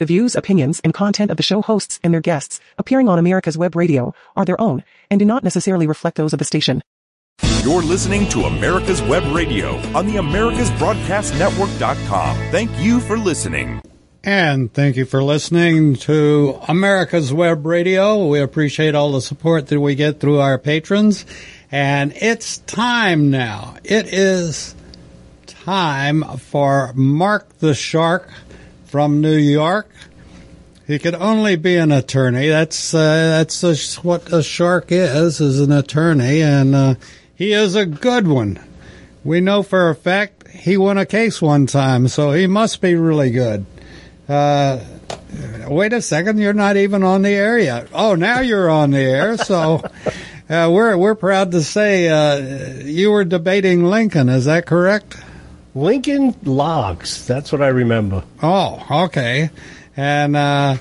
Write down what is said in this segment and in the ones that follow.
The views, opinions, and content of the show hosts and their guests appearing on America's Web Radio are their own and do not necessarily reflect those of the station. You're listening to America's Web Radio on the AmericasBroadcastNetwork.com. Thank you for listening. And thank you for listening to America's Web Radio. We appreciate all the support that we get through our patrons. And it's time now. It is time for Mark the Shark from New York. He could only be an attorney. That's uh, that's a, what a shark is, is an attorney, and uh, he is a good one. We know for a fact he won a case one time, so he must be really good. Uh, wait a second, you're not even on the air yet. Oh, now you're on the air, so uh, we're we're proud to say uh, you were debating Lincoln. Is that correct? Lincoln Logs. That's what I remember. Oh, okay. And uh,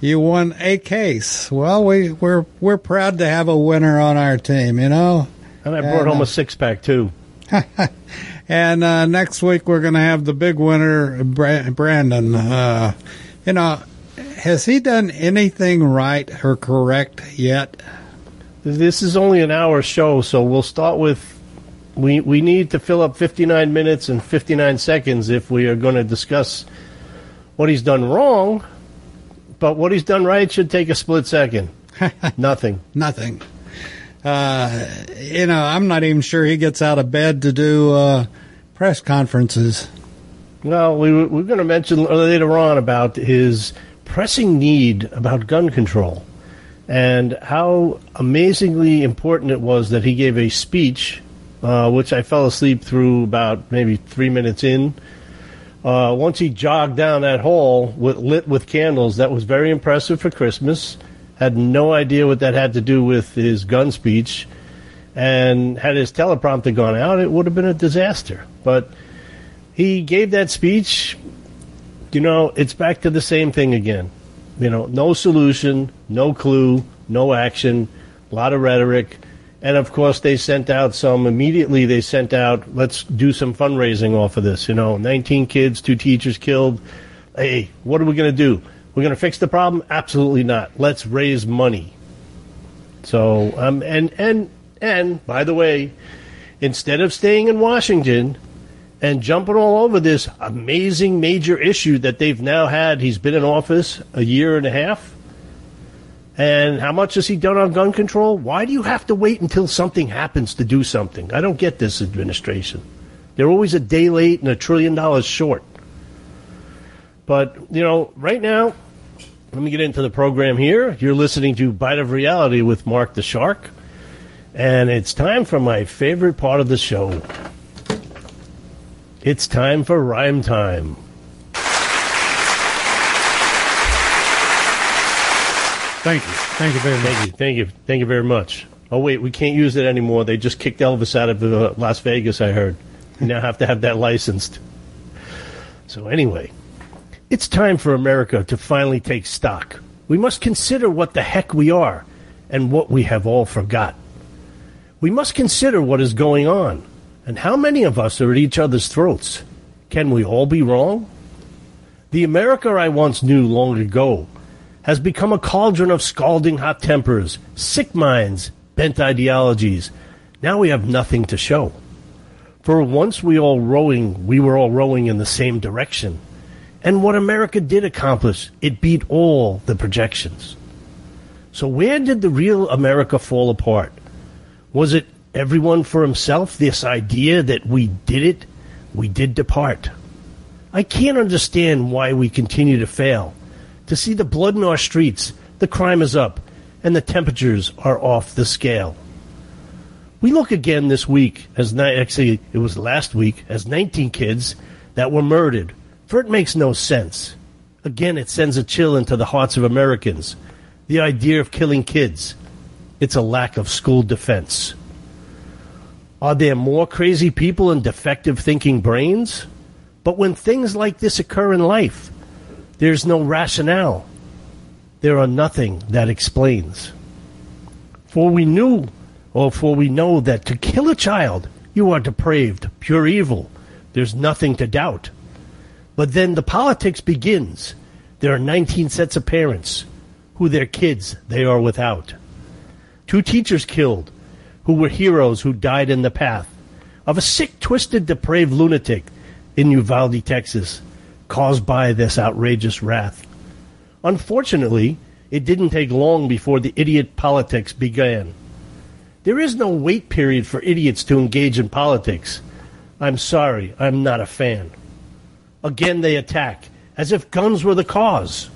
you won a case. Well, we we're we're proud to have a winner on our team. You know. And I brought And, home uh, a six pack too. And uh, next week we're going to have the big winner, Brandon. Uh, you know, has he done anything right or correct yet? This is only an hour show, so we'll start with. We we need to fill up 59 minutes and 59 seconds if we are going to discuss what he's done wrong. But what he's done right should take a split second. Nothing. Nothing. Uh, you know, I'm not even sure he gets out of bed to do uh, press conferences. Well, we, we're going to mention later on about his pressing need about gun control and how amazingly important it was that he gave a speech, uh, which I fell asleep through about maybe three minutes in. Uh, once he jogged down that hall with, lit with candles, that was very impressive for Christmas. Had no idea what that had to do with his gun speech. And had his teleprompter gone out, it would have been a disaster. But he gave that speech. You know, it's back to the same thing again. You know, no solution, no clue, no action, a lot of rhetoric. And of course, they sent out some immediately. They sent out, let's do some fundraising off of this. You know, 19 kids, two teachers killed. Hey, what are we going to do? We're going to fix the problem? Absolutely not. Let's raise money. So, um, and and and by the way, instead of staying in Washington and jumping all over this amazing major issue that they've now had, he's been in office a year and a half. And how much has he done on gun control? Why do you have to wait until something happens to do something? I don't get this administration. They're always a day late and a trillion dollars short. But, you know, right now, let me get into the program here. You're listening to Bite of Reality with Mark the Shark. And it's time for my favorite part of the show. It's time for rhyme time. Thank you. Thank you very much. Thank you, thank you, thank you very much. Oh wait, we can't use it anymore. They just kicked Elvis out of uh, Las Vegas. I heard. You now have to have that licensed. So anyway, it's time for America to finally take stock. We must consider what the heck we are and what we have all forgot. We must consider what is going on and how many of us are at each other's throats. Can we all be wrong? The America I once knew long ago has become a cauldron of scalding hot tempers, sick minds, bent ideologies. Now we have nothing to show. For once we all rowing, we were all rowing in the same direction. And what America did accomplish, it beat all the projections. So where did the real America fall apart? Was it everyone for himself, this idea that we did it, we did depart? I can't understand why we continue to fail. To see the blood in our streets, the crime is up, and the temperatures are off the scale. We look again this week as ni- actually it was last week as 19 kids that were murdered. For it makes no sense. Again, it sends a chill into the hearts of Americans. The idea of killing kids. It's a lack of school defense. Are there more crazy people and defective thinking brains? But when things like this occur in life, there's no rationale. There are nothing that explains. For we knew, or for we know that to kill a child, you are depraved, pure evil. There's nothing to doubt. But then the politics begins. There are 19 sets of parents who their kids they are without. Two teachers killed who were heroes who died in the path of a sick, twisted, depraved lunatic in Uvalde, Texas, caused by this outrageous wrath. Unfortunately, it didn't take long before the idiot politics began. There is no wait period for idiots to engage in politics. I'm sorry, I'm not a fan. Again, they attack, as if guns were the cause.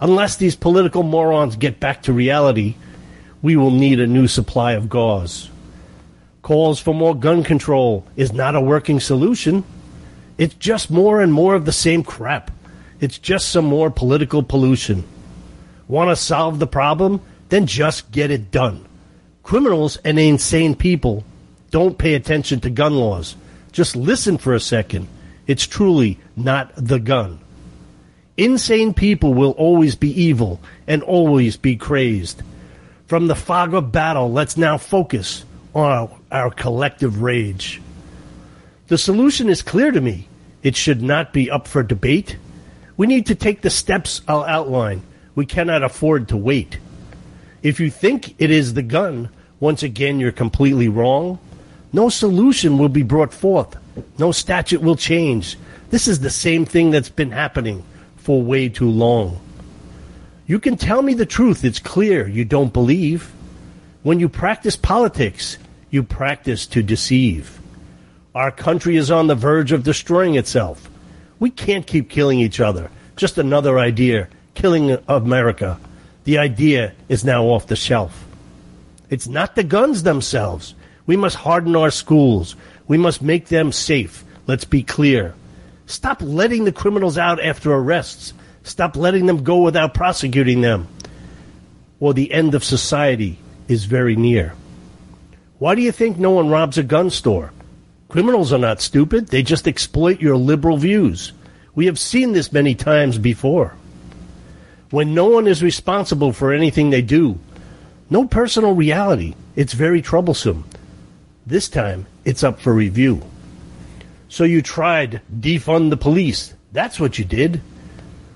Unless these political morons get back to reality, we will need a new supply of gauze. Calls for more gun control is not a working solution. It's just more and more of the same crap. It's just some more political pollution. Want to solve the problem? Then just get it done. Criminals and insane people don't pay attention to gun laws. Just listen for a second. It's truly not the gun. Insane people will always be evil and always be crazed. From the fog of battle, let's now focus on our, our collective rage. The solution is clear to me. It should not be up for debate. We need to take the steps I'll outline. We cannot afford to wait. If you think it is the gun, once again you're completely wrong. No solution will be brought forth. No statute will change. This is the same thing that's been happening for way too long. You can tell me the truth. It's clear you don't believe. When you practice politics, you practice to deceive. Our country is on the verge of destroying itself. We can't keep killing each other. Just another idea killing America. The idea is now off the shelf. It's not the guns themselves. We must harden our schools. We must make them safe. Let's be clear. Stop letting the criminals out after arrests. Stop letting them go without prosecuting them. Or the end of society is very near. Why do you think no one robs a gun store? Criminals are not stupid. They just exploit your liberal views. We have seen this many times before. When no one is responsible for anything they do, no personal reality, it's very troublesome. This time, it's up for review. So you tried defund the police. That's what you did.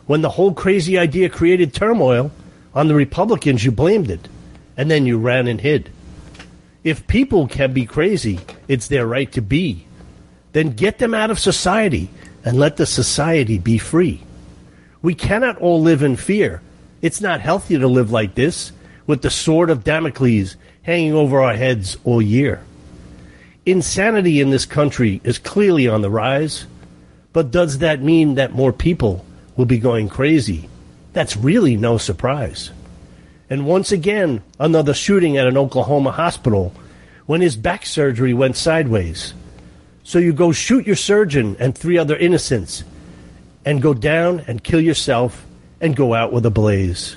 When the whole crazy idea created turmoil, on the Republicans you blamed it, and then you ran and hid. If people can be crazy, it's their right to be. Then get them out of society and let the society be free. We cannot all live in fear. It's not healthy to live like this, with the sword of Damocles hanging over our heads all year. Insanity in this country is clearly on the rise, but does that mean that more people will be going crazy. That's really no surprise. And once again, another shooting at an Oklahoma hospital when his back surgery went sideways. So you go shoot your surgeon and three other innocents and go down and kill yourself and go out with a blaze.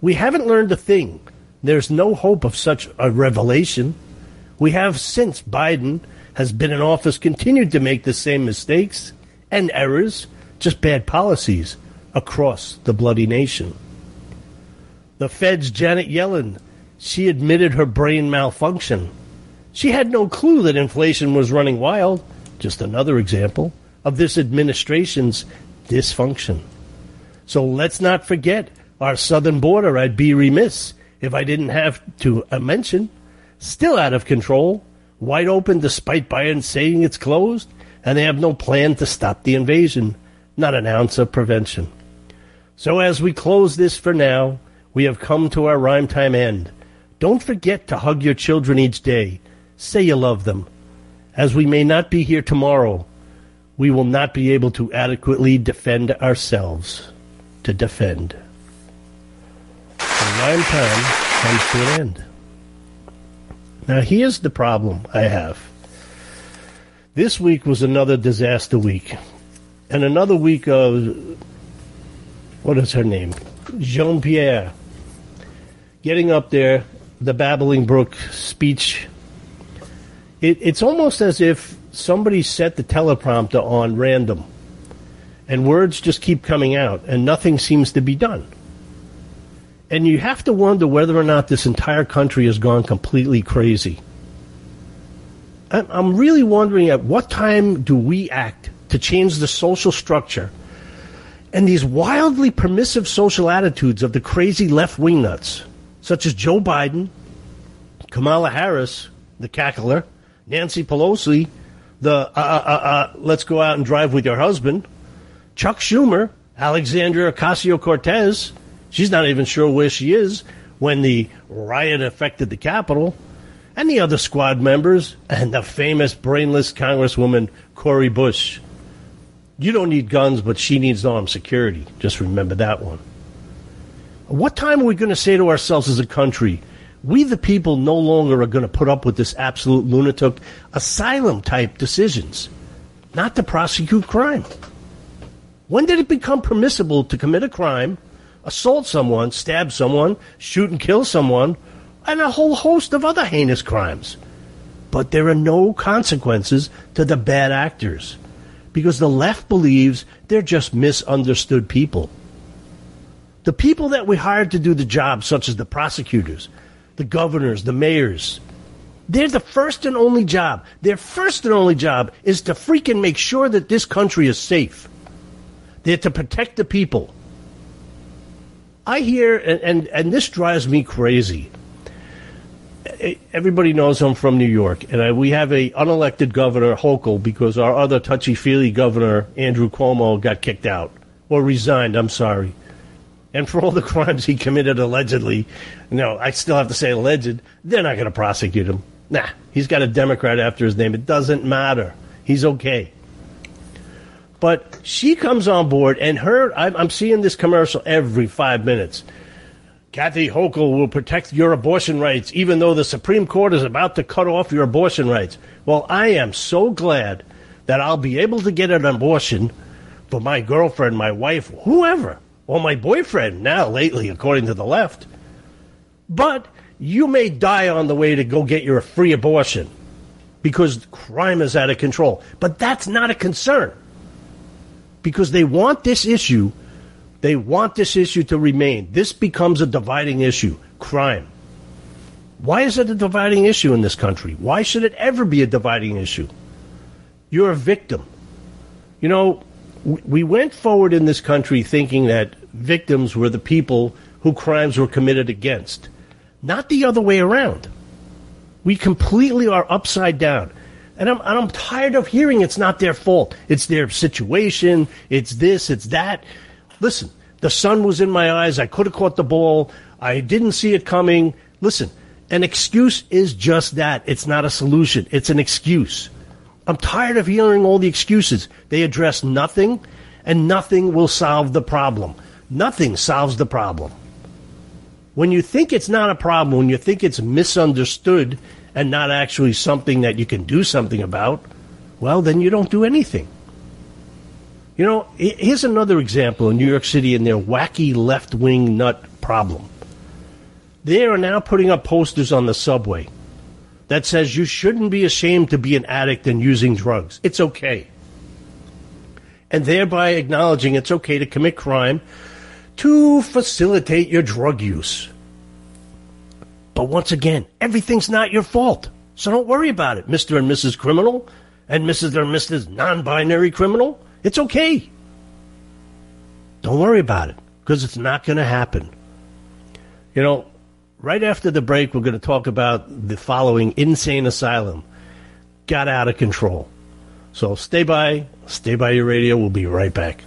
We haven't learned a thing. There's no hope of such a revelation. We have, since Biden has been in office, continued to make the same mistakes and errors just bad policies across the bloody nation. The Fed's Janet Yellen, she admitted her brain malfunction. She had no clue that inflation was running wild. Just another example of this administration's dysfunction. So let's not forget our southern border. I'd be remiss if I didn't have to uh, mention. Still out of control, wide open despite Biden saying it's closed, and they have no plan to stop the invasion not an ounce of prevention. So as we close this for now, we have come to our rhyme time end. Don't forget to hug your children each day. Say you love them. As we may not be here tomorrow, we will not be able to adequately defend ourselves. To defend. The rhyme time comes to an end. Now here's the problem I have. This week was another disaster week and another week of what is her name? Jean Pierre getting up there, the babbling brook speech. It, it's almost as if somebody set the teleprompter on random, and words just keep coming out, and nothing seems to be done. And you have to wonder whether or not this entire country has gone completely crazy. I'm really wondering at what time do we act to change the social structure And these wildly permissive social attitudes of the crazy left wing nuts, such as Joe Biden, Kamala Harris, the cackler, Nancy Pelosi, the uh, uh, uh, uh let's go out and drive with your husband, Chuck Schumer, Alexandria Ocasio Cortez, she's not even sure where she is when the riot affected the Capitol, and the other squad members, and the famous brainless Congresswoman Cori Bush. You don't need guns, but she needs armed security. Just remember that one. What time are we going to say to ourselves as a country, we the people no longer are going to put up with this absolute lunatic asylum type decisions, not to prosecute crime? When did it become permissible to commit a crime, assault someone, stab someone, shoot and kill someone, and a whole host of other heinous crimes? But there are no consequences to the bad actors because the left believes they're just misunderstood people. The people that we hired to do the job, such as the prosecutors, the governors, the mayors, they're the first and only job. Their first and only job is to freaking make sure that this country is safe. They're to protect the people. I hear, and, and, and this drives me crazy everybody knows I'm from New York, and I, we have a unelected governor, Hochul, because our other touchy-feely governor, Andrew Cuomo, got kicked out or resigned. I'm sorry, and for all the crimes he committed allegedly, no, I still have to say alleged. They're not going to prosecute him. Nah, he's got a Democrat after his name. It doesn't matter. He's okay. But she comes on board, and her, I'm, I'm seeing this commercial every five minutes Kathy Hochul will protect your abortion rights, even though the Supreme Court is about to cut off your abortion rights. Well, I am so glad that I'll be able to get an abortion for my girlfriend, my wife, whoever, or my boyfriend now, lately, according to the left. But you may die on the way to go get your free abortion because crime is out of control. But that's not a concern because they want this issue they want this issue to remain. This becomes a dividing issue crime. Why is it a dividing issue in this country? Why should it ever be a dividing issue? You're a victim. You know, we went forward in this country thinking that victims were the people who crimes were committed against, not the other way around. We completely are upside down. And I'm, and I'm tired of hearing it's not their fault. It's their situation. It's this, it's that. Listen, the sun was in my eyes. I could have caught the ball. I didn't see it coming. Listen, an excuse is just that. It's not a solution. It's an excuse. I'm tired of hearing all the excuses. They address nothing, and nothing will solve the problem. Nothing solves the problem. When you think it's not a problem, when you think it's misunderstood and not actually something that you can do something about, well, then you don't do anything. You know, here's another example in New York City and their wacky left wing nut problem. They are now putting up posters on the subway that says you shouldn't be ashamed to be an addict and using drugs. It's okay. And thereby acknowledging it's okay to commit crime to facilitate your drug use. But once again, everything's not your fault. So don't worry about it, Mr. and Mrs. Criminal and Mrs. and Mrs. Non binary criminal. It's okay. Don't worry about it because it's not going to happen. You know, right after the break, we're going to talk about the following insane asylum got out of control. So stay by, stay by your radio. We'll be right back.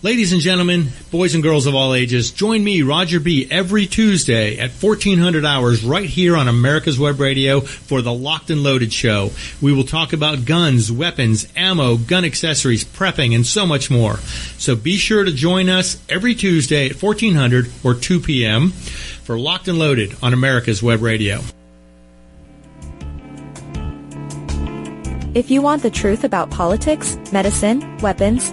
Ladies and gentlemen, boys and girls of all ages, join me, Roger B., every Tuesday at 1400 hours right here on America's Web Radio for the Locked and Loaded Show. We will talk about guns, weapons, ammo, gun accessories, prepping, and so much more. So be sure to join us every Tuesday at 1400 or 2 p.m. for Locked and Loaded on America's Web Radio. If you want the truth about politics, medicine, weapons,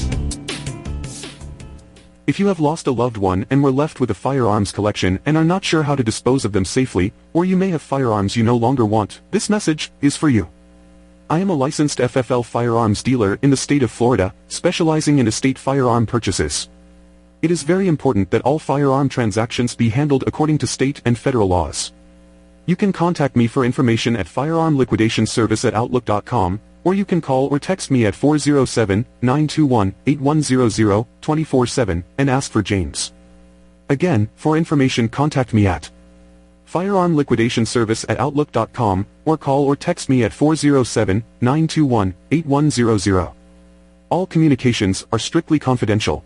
If you have lost a loved one and were left with a firearms collection and are not sure how to dispose of them safely, or you may have firearms you no longer want, this message is for you. I am a licensed FFL firearms dealer in the state of Florida, specializing in estate firearm purchases. It is very important that all firearm transactions be handled according to state and federal laws. You can contact me for information at firearm at outlook.com, or you can call or text me at 407-921-8100 24-7 and ask for James. Again, for information contact me at Firearm Liquidation Service at Outlook.com, or call or text me at 407-921-8100. All communications are strictly confidential.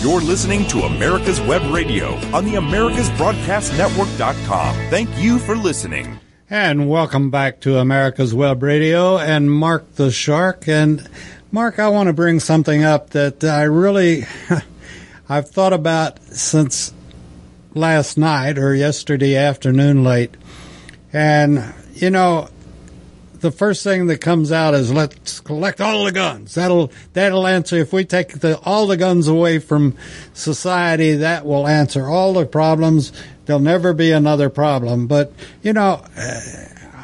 You're listening to America's Web Radio on the AmericasBroadcastNetwork.com. Thank you for listening. And welcome back to America's Web Radio and Mark the Shark. And Mark, I want to bring something up that I really, I've thought about since last night or yesterday afternoon late. And, you know, the first thing that comes out is let's collect all the guns. That'll that'll answer if we take the, all the guns away from society. That will answer all the problems. There'll never be another problem. But you know, uh,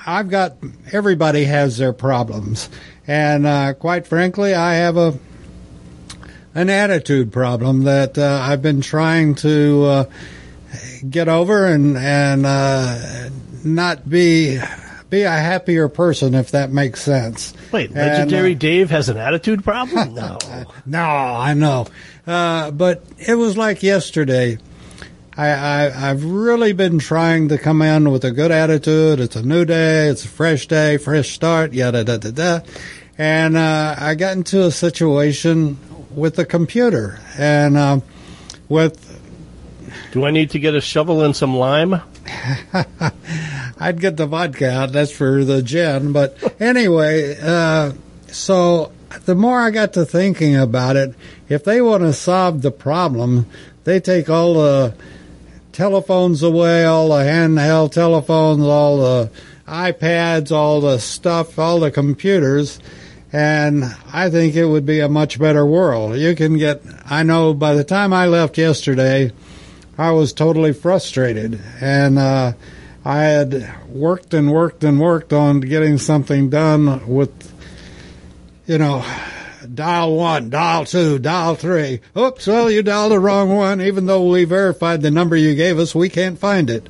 I've got everybody has their problems, and uh, quite frankly, I have a an attitude problem that uh, I've been trying to uh, get over and and uh, not be be a happier person if that makes sense. Wait, And, legendary uh, Dave has an attitude problem? No. no, I know, uh, but it was like yesterday. I, I I've really been trying to come in with a good attitude. It's a new day. It's a fresh day, fresh start. Yada da da da. And uh, I got into a situation with the computer and uh, with Do I need to get a shovel and some lime? I'd get the vodka out. That's for the gin. But anyway, uh, so the more I got to thinking about it, if they want to solve the problem, they take all the telephones away, all the handheld telephones, all the iPads, all the stuff, all the computers, and I think it would be a much better world. You can get, I know by the time I left yesterday, I was totally frustrated, and uh, I had worked and worked and worked on getting something done with, you know, dial one, dial two, dial three. Oops, well, you dialed the wrong one. Even though we verified the number you gave us, we can't find it.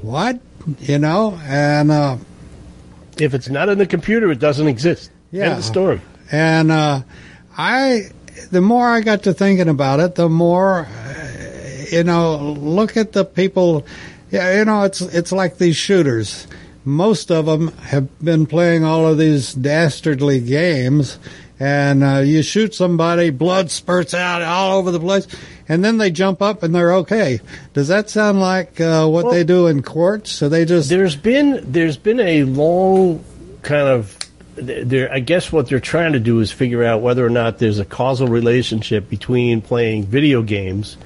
What? You know, and uh, If it's not in the computer, it doesn't exist. Yeah. End of story. And uh, I, the more I got to thinking about it, the more, uh, you know, look at the people. Yeah, you know, it's it's like these shooters. Most of them have been playing all of these dastardly games, and uh, you shoot somebody, blood spurts out all over the place, and then they jump up and they're okay. Does that sound like uh, what they do in courts? So they just There's been there's been a long kind of there. I guess what they're trying to do is figure out whether or not there's a causal relationship between playing video games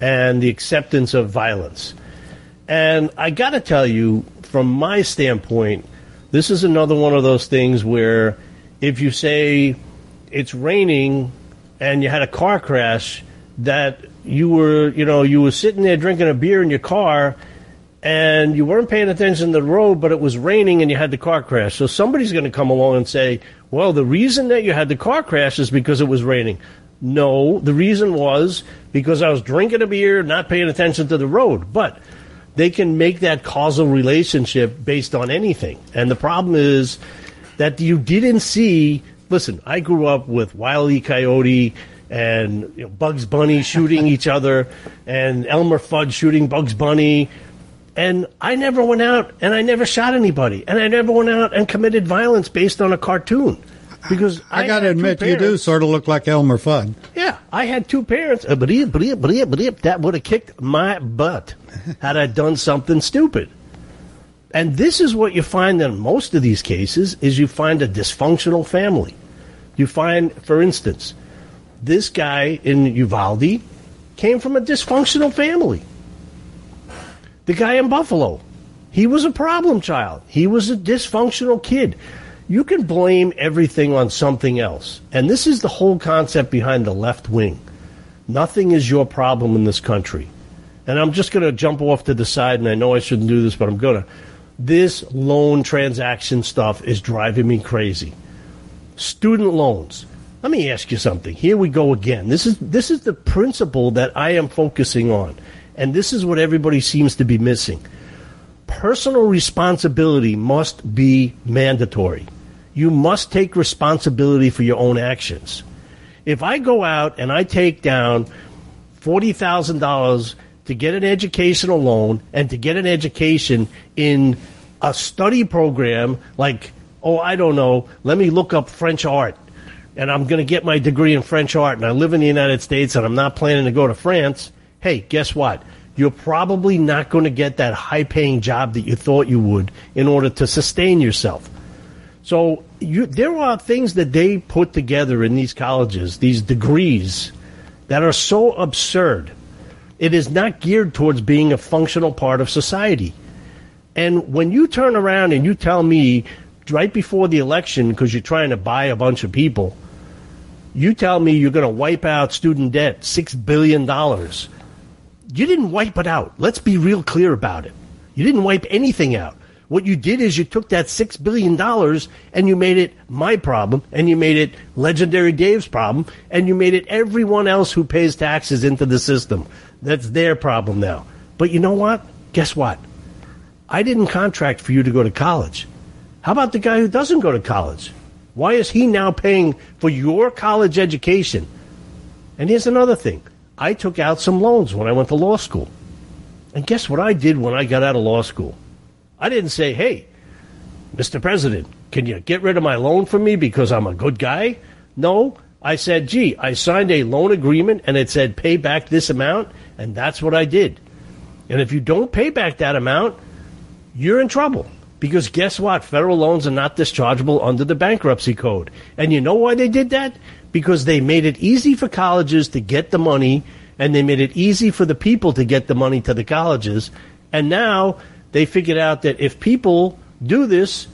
and the acceptance of violence. And I got to tell you, from my standpoint, this is another one of those things where if you say it's raining and you had a car crash, that you were, you know, you were sitting there drinking a beer in your car and you weren't paying attention to the road, but it was raining and you had the car crash. So somebody's going to come along and say, well, the reason that you had the car crash is because it was raining. No, the reason was because I was drinking a beer, not paying attention to the road. But they can make that causal relationship based on anything. And the problem is that you didn't see. Listen, I grew up with Wile E. Coyote and you know, Bugs Bunny shooting each other, and Elmer Fudd shooting Bugs Bunny. And I never went out and I never shot anybody, and I never went out and committed violence based on a cartoon. Because I got to admit, you do sort of look like Elmer Fudd. yeah, I had two parents. Uh, that would have kicked my butt had I done something stupid. And this is what you find in most of these cases is you find a dysfunctional family. You find, for instance, this guy in Uvalde came from a dysfunctional family. The guy in Buffalo, he was a problem child. He was a dysfunctional kid. You can blame everything on something else. And this is the whole concept behind the left wing. Nothing is your problem in this country. And I'm just going to jump off to the side, and I know I shouldn't do this, but I'm going to. This loan transaction stuff is driving me crazy. Student loans. Let me ask you something. Here we go again. This is this is the principle that I am focusing on. And this is what everybody seems to be missing. Personal responsibility must be mandatory. You must take responsibility for your own actions. If I go out and I take down $40,000 to get an educational loan and to get an education in a study program like, oh, I don't know, let me look up French art and I'm going to get my degree in French art and I live in the United States and I'm not planning to go to France, hey, guess what? You're probably not going to get that high paying job that you thought you would in order to sustain yourself. So you, there are things that they put together in these colleges, these degrees, that are so absurd. It is not geared towards being a functional part of society. And when you turn around and you tell me right before the election, because you're trying to buy a bunch of people, you tell me you're going to wipe out student debt, $6 billion. You didn't wipe it out. Let's be real clear about it. You didn't wipe anything out. What you did is you took that $6 billion and you made it my problem, and you made it Legendary Dave's problem, and you made it everyone else who pays taxes into the system. That's their problem now. But you know what? Guess what? I didn't contract for you to go to college. How about the guy who doesn't go to college? Why is he now paying for your college education? And here's another thing I took out some loans when I went to law school. And guess what I did when I got out of law school? I didn't say, hey, Mr. President, can you get rid of my loan for me because I'm a good guy? No. I said, gee, I signed a loan agreement and it said pay back this amount, and that's what I did. And if you don't pay back that amount, you're in trouble. Because guess what? Federal loans are not dischargeable under the bankruptcy code. And you know why they did that? Because they made it easy for colleges to get the money and they made it easy for the people to get the money to the colleges. And now they figured out that if people do this,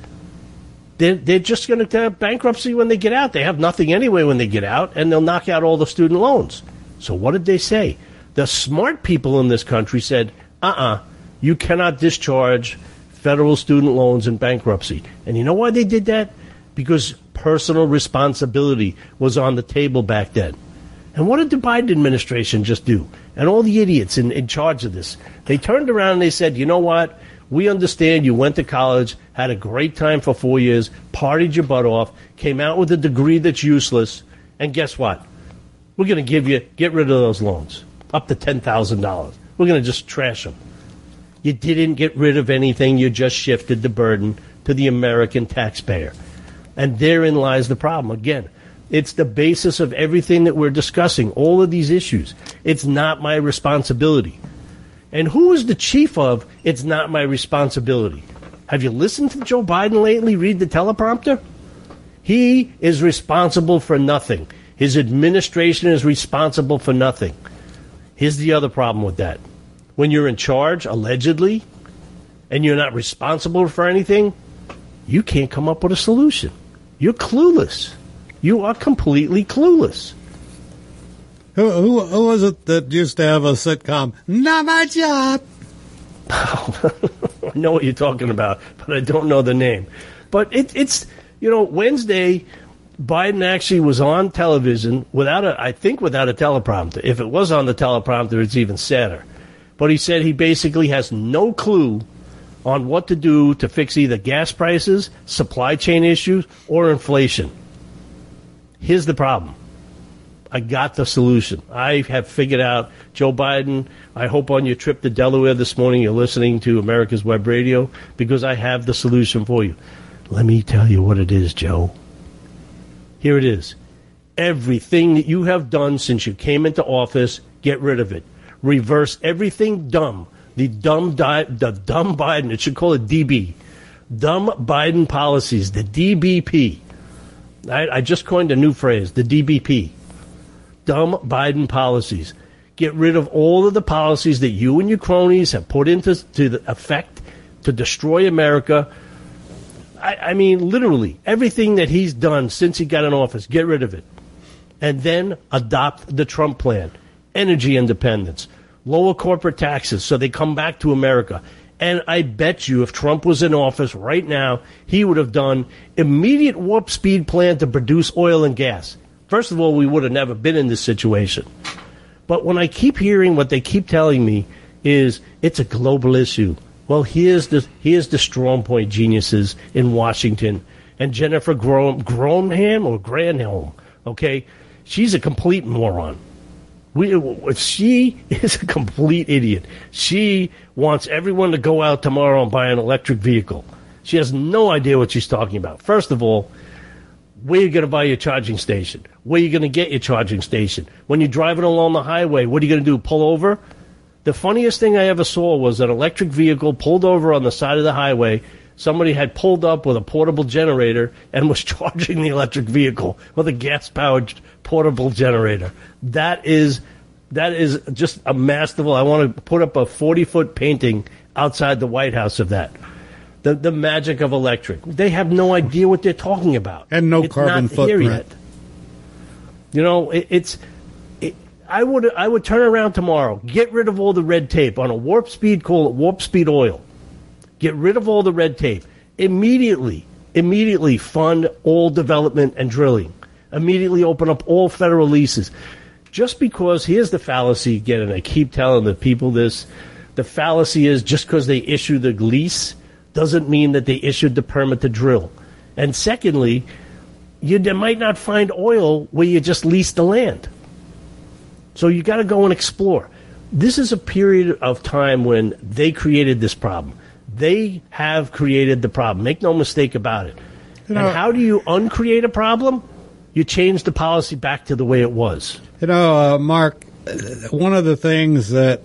they're, they're just going to have bankruptcy when they get out. They have nothing anyway when they get out, and they'll knock out all the student loans. So what did they say? The smart people in this country said, uh uh-uh, uh, you cannot discharge federal student loans in bankruptcy. And you know why they did that? Because personal responsibility was on the table back then. And what did the Biden administration just do? And all the idiots in, in charge of this. They turned around and they said, you know what? We understand you went to college, had a great time for four years, partied your butt off, came out with a degree that's useless, and guess what? We're going to give you, get rid of those loans, up to $10,000. We're going to just trash them. You didn't get rid of anything, you just shifted the burden to the American taxpayer. And therein lies the problem. Again, it's the basis of everything that we're discussing, all of these issues. It's not my responsibility. And who is the chief of it's not my responsibility? Have you listened to Joe Biden lately read the teleprompter? He is responsible for nothing. His administration is responsible for nothing. Here's the other problem with that. When you're in charge, allegedly, and you're not responsible for anything, you can't come up with a solution. You're clueless. You are completely clueless. Who, who, who was it that used to have a sitcom? Not my job. I know what you're talking about, but I don't know the name. But it, it's, you know, Wednesday, Biden actually was on television without a, I think without a teleprompter. If it was on the teleprompter, it's even sadder. But he said he basically has no clue on what to do to fix either gas prices, supply chain issues, or inflation. Here's the problem I got the solution. I have figured out Joe Biden. I hope on your trip to Delaware this morning you're listening to America's Web Radio because I have the solution for you. Let me tell you what it is, Joe. Here it is. Everything that you have done since you came into office, get rid of it. Reverse everything dumb. The dumb, di- the dumb Biden. It should call it DB. Dumb Biden policies. The DBP. I, I just coined a new phrase. The DBP dumb Biden policies. Get rid of all of the policies that you and your cronies have put into to effect to destroy America. I, I mean, literally, everything that he's done since he got in office, get rid of it. And then adopt the Trump plan energy independence, lower corporate taxes so they come back to America, And I bet you if Trump was in office right now, he would have done immediate warp speed plan to produce oil and gas. First of all, we would have never been in this situation. But when I keep hearing what they keep telling me is it's a global issue. Well, here's the here's the strong point geniuses in Washington and Jennifer Gro- Gronholm or Granholm. Okay, she's a complete moron. We, she is a complete idiot. She wants everyone to go out tomorrow and buy an electric vehicle. She has no idea what she's talking about. First of all, where are you going to buy your charging station? Where are you going to get your charging station? When you're driving along the highway, what are you going to do? Pull over? The funniest thing I ever saw was an electric vehicle pulled over on the side of the highway. Somebody had pulled up with a portable generator and was charging the electric vehicle with a gas powered portable generator. That is that is just a masterful. I want to put up a 40 foot painting outside the White House of that. The, the magic of electric. They have no idea what they're talking about. And no it's carbon footprint. You know, it, it's. It, I would I would turn around tomorrow, get rid of all the red tape on a warp speed, call it warp speed oil. Get rid of all the red tape immediately. Immediately fund all development and drilling. Immediately open up all federal leases. Just because here's the fallacy again, and I keep telling the people this. The fallacy is just because they issue the lease doesn't mean that they issued the permit to drill. And secondly, you might not find oil where you just lease the land. So you got to go and explore. This is a period of time when they created this problem. They have created the problem. Make no mistake about it. know- and how do you uncreate a problem? You change the policy back to the way it was. You know, uh, Mark, uh, one of the things that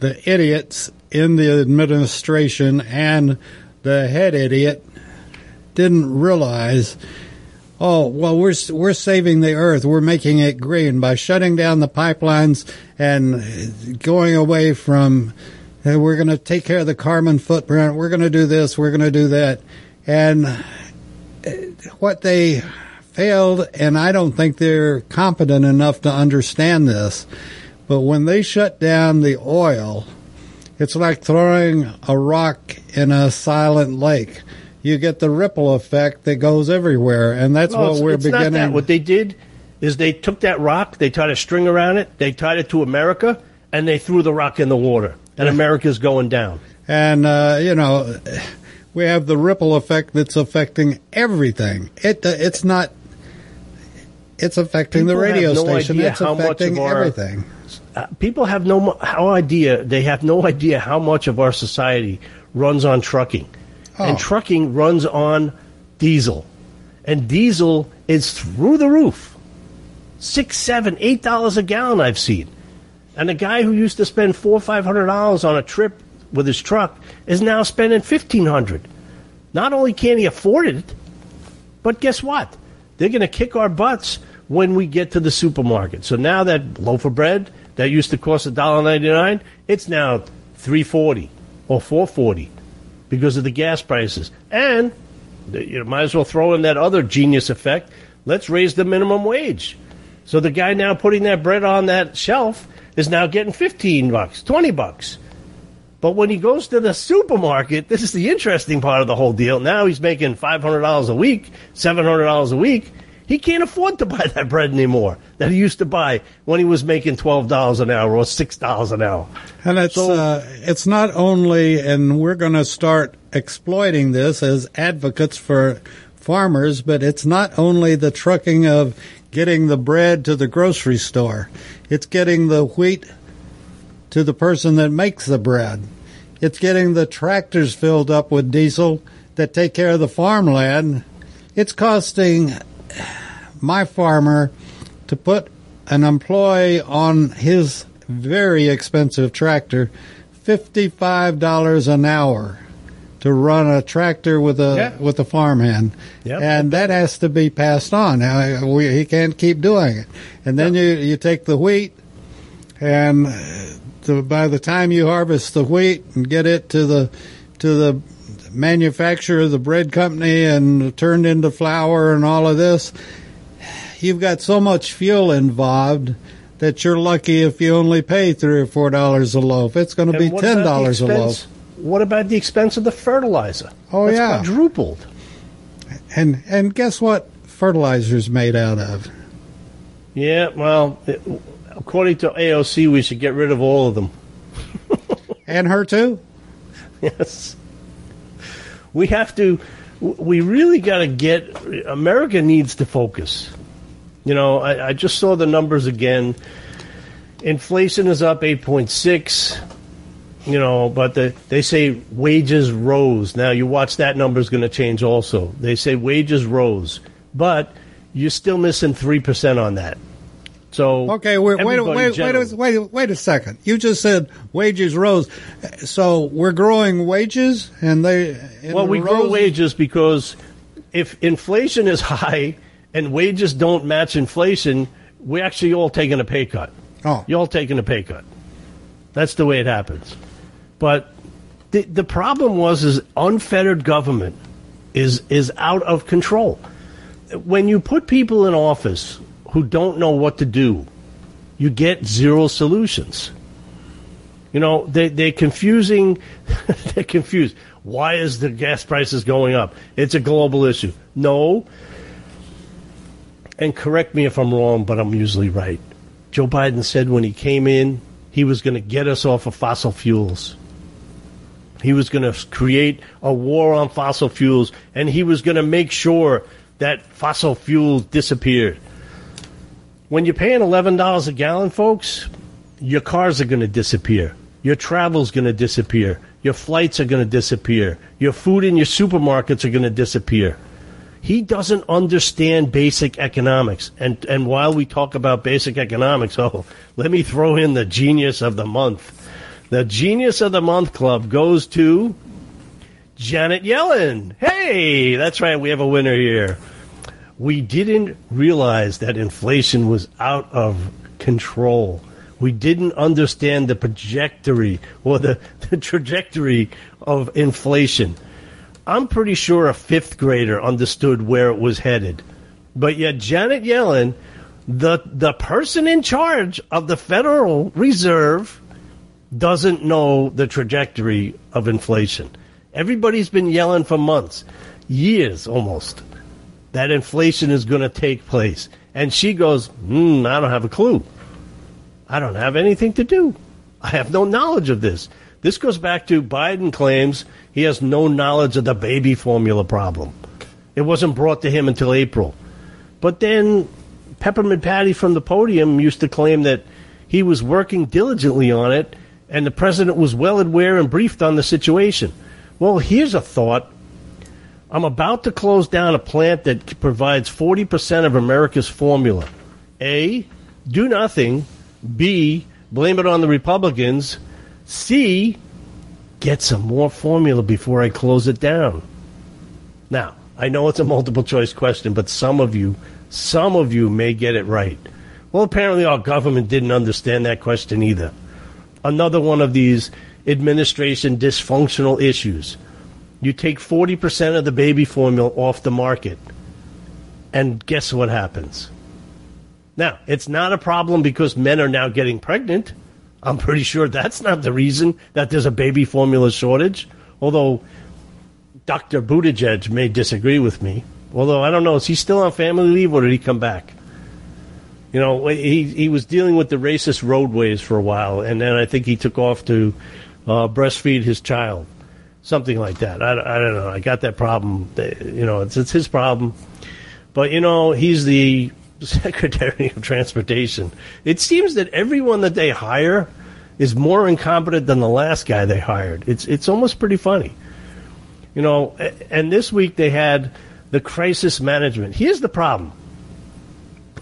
the idiots in the administration and the head idiot didn't realize. Oh well, we're we're saving the earth. We're making it green by shutting down the pipelines and going away from. We're going to take care of the carbon footprint. We're going to do this. We're going to do that, and uh, what they failed, and I don't think they're competent enough to understand this. But when they shut down the oil, it's like throwing a rock in a silent lake. You get the ripple effect that goes everywhere, and that's No, what it's- we're it's not beginning. that. What they did is they took that rock, they tied a string around it, they tied it to America, and they threw the rock in the water. And America's going down. and uh, you know, we have the ripple effect that's affecting everything. It uh, it's not. It's affecting the People have radio no station. It's affecting our- everything. Uh, people have no how idea. They have no idea how much of our society runs on trucking, Oh. and trucking runs on diesel, and diesel is through the roof, six, seven, eight dollars a gallon. I've seen, and a guy who used to spend four, five hundred dollars on a trip with his truck is now spending fifteen hundred. Not only can't he afford it, but guess what? They're going to kick our butts when we get to the supermarket. So now that loaf of bread that used to cost $1.99, it's now three forty or four forty because of the gas prices. And you might as well throw in that other genius effect. Let's raise the minimum wage. So the guy now putting that bread on that shelf is now getting 15 bucks, 20 bucks. But when he goes to the supermarket, this is the interesting part of the whole deal. Now he's making $500 a week, $700 a week. He can't afford to buy that bread anymore that he used to buy when he was making $12 an hour or $6 an hour. And it's So- uh, it's not only, and we're going to start exploiting this as advocates for farmers, but it's not only the trucking of getting the bread to the grocery store. It's getting the wheat to the person that makes the bread. It's getting the tractors filled up with diesel that take care of the farmland. It's costing my farmer to put an employee on his very expensive tractor $55 an hour to run a tractor with a Yeah. with a farmhand Yep. and that has to be passed on now we, he can't keep doing it and then you you take the wheat and uh, to, by the time you harvest the wheat and get it to the to the manufacturer, of the bread company, and turned into flour and all of this, you've got so much fuel involved that you're lucky if you only pay three or four dollars a loaf. It's going to be And what ten dollars a loaf. What about the expense of the fertilizer? Oh, That's yeah. quadrupled. And and guess what? Fertilizer's made out of. Yeah, well, it, according to AOC, we should get rid of all of them. And her too. Yes. We have to, we really got to get, America needs to focus. You know, I, I just saw the numbers again. Inflation is up 8.6, you know, but the, they say wages rose. Now, you watch that number is going to change also. They say wages rose, but you're still missing 3% on that. So, Okay, wait, wait, wait, wait, a- wait, wait a second. You just said wages rose, so we're growing wages, and they. and Well, we grow wages because if inflation is high and wages don't match inflation, we're actually all taking a pay cut. Oh, You're all taking a pay cut. That's the way it happens. But the the problem was is unfettered government is is out of control. When you put people in office who don't know what to do, you get zero solutions. You know, they they're confusing they're confused. Why is the gas prices going up? It's a global issue. No. And correct me if I'm wrong, but I'm usually right. Joe Biden said when he came in, he was going to get us off of fossil fuels. He was going to create a war on fossil fuels, and he was going to make sure that fossil fuels disappeared. When you're paying $11 a gallon, folks, your cars are going to disappear. Your travel's going to disappear. Your flights are going to disappear. Your food in your supermarkets are going to disappear. He doesn't understand basic economics. And and while we talk about basic economics, oh, let me throw in the genius of the month. The genius of the month club goes to Janet Yellen. Hey, that's right, we have a winner here. We didn't realize that inflation was out of control. We didn't understand the trajectory or the, the trajectory of inflation. I'm pretty sure a fifth grader understood where it was headed. But yet Janet Yellen, the the person in charge of the Federal Reserve, doesn't know the trajectory of inflation. Everybody's been yelling for months, years almost, that inflation is going to take place. And she goes, hmm, I don't have a clue. I don't have anything to do. I have no knowledge of this. This goes back to Biden claims he has no knowledge of the baby formula problem. It wasn't brought to him until April. But then Peppermint Patty from the podium used to claim that he was working diligently on it and the president was well aware and briefed on the situation. Well, here's a thought. I'm about to close down a plant that provides 40% of America's formula. A, do nothing. B, blame it on the Republicans. C, get some more formula before I close it down. Now, I know it's a multiple choice question, but some of you, some of you may get it right. Well, apparently our government didn't understand that question either. Another one of these administration dysfunctional issues. You take 40% of the baby formula off the market, and guess what happens? Now, it's not a problem because men are now getting pregnant. I'm pretty sure that's not the reason that there's a baby formula shortage. Although Dr. Buttigieg may disagree with me. Although I don't know, is he still on family leave or did he come back? You know, he he was dealing with the racist roadways for a while, and then I think he took off to uh, breastfeed his child, something like that. I, I don't know. I got that problem. You know, it's it's his problem. But you know, he's the Secretary of Transportation. It seems that everyone that they hire is more incompetent than the last guy they hired. It's it's almost pretty funny. You know, and this week they had the crisis management. Here's the problem.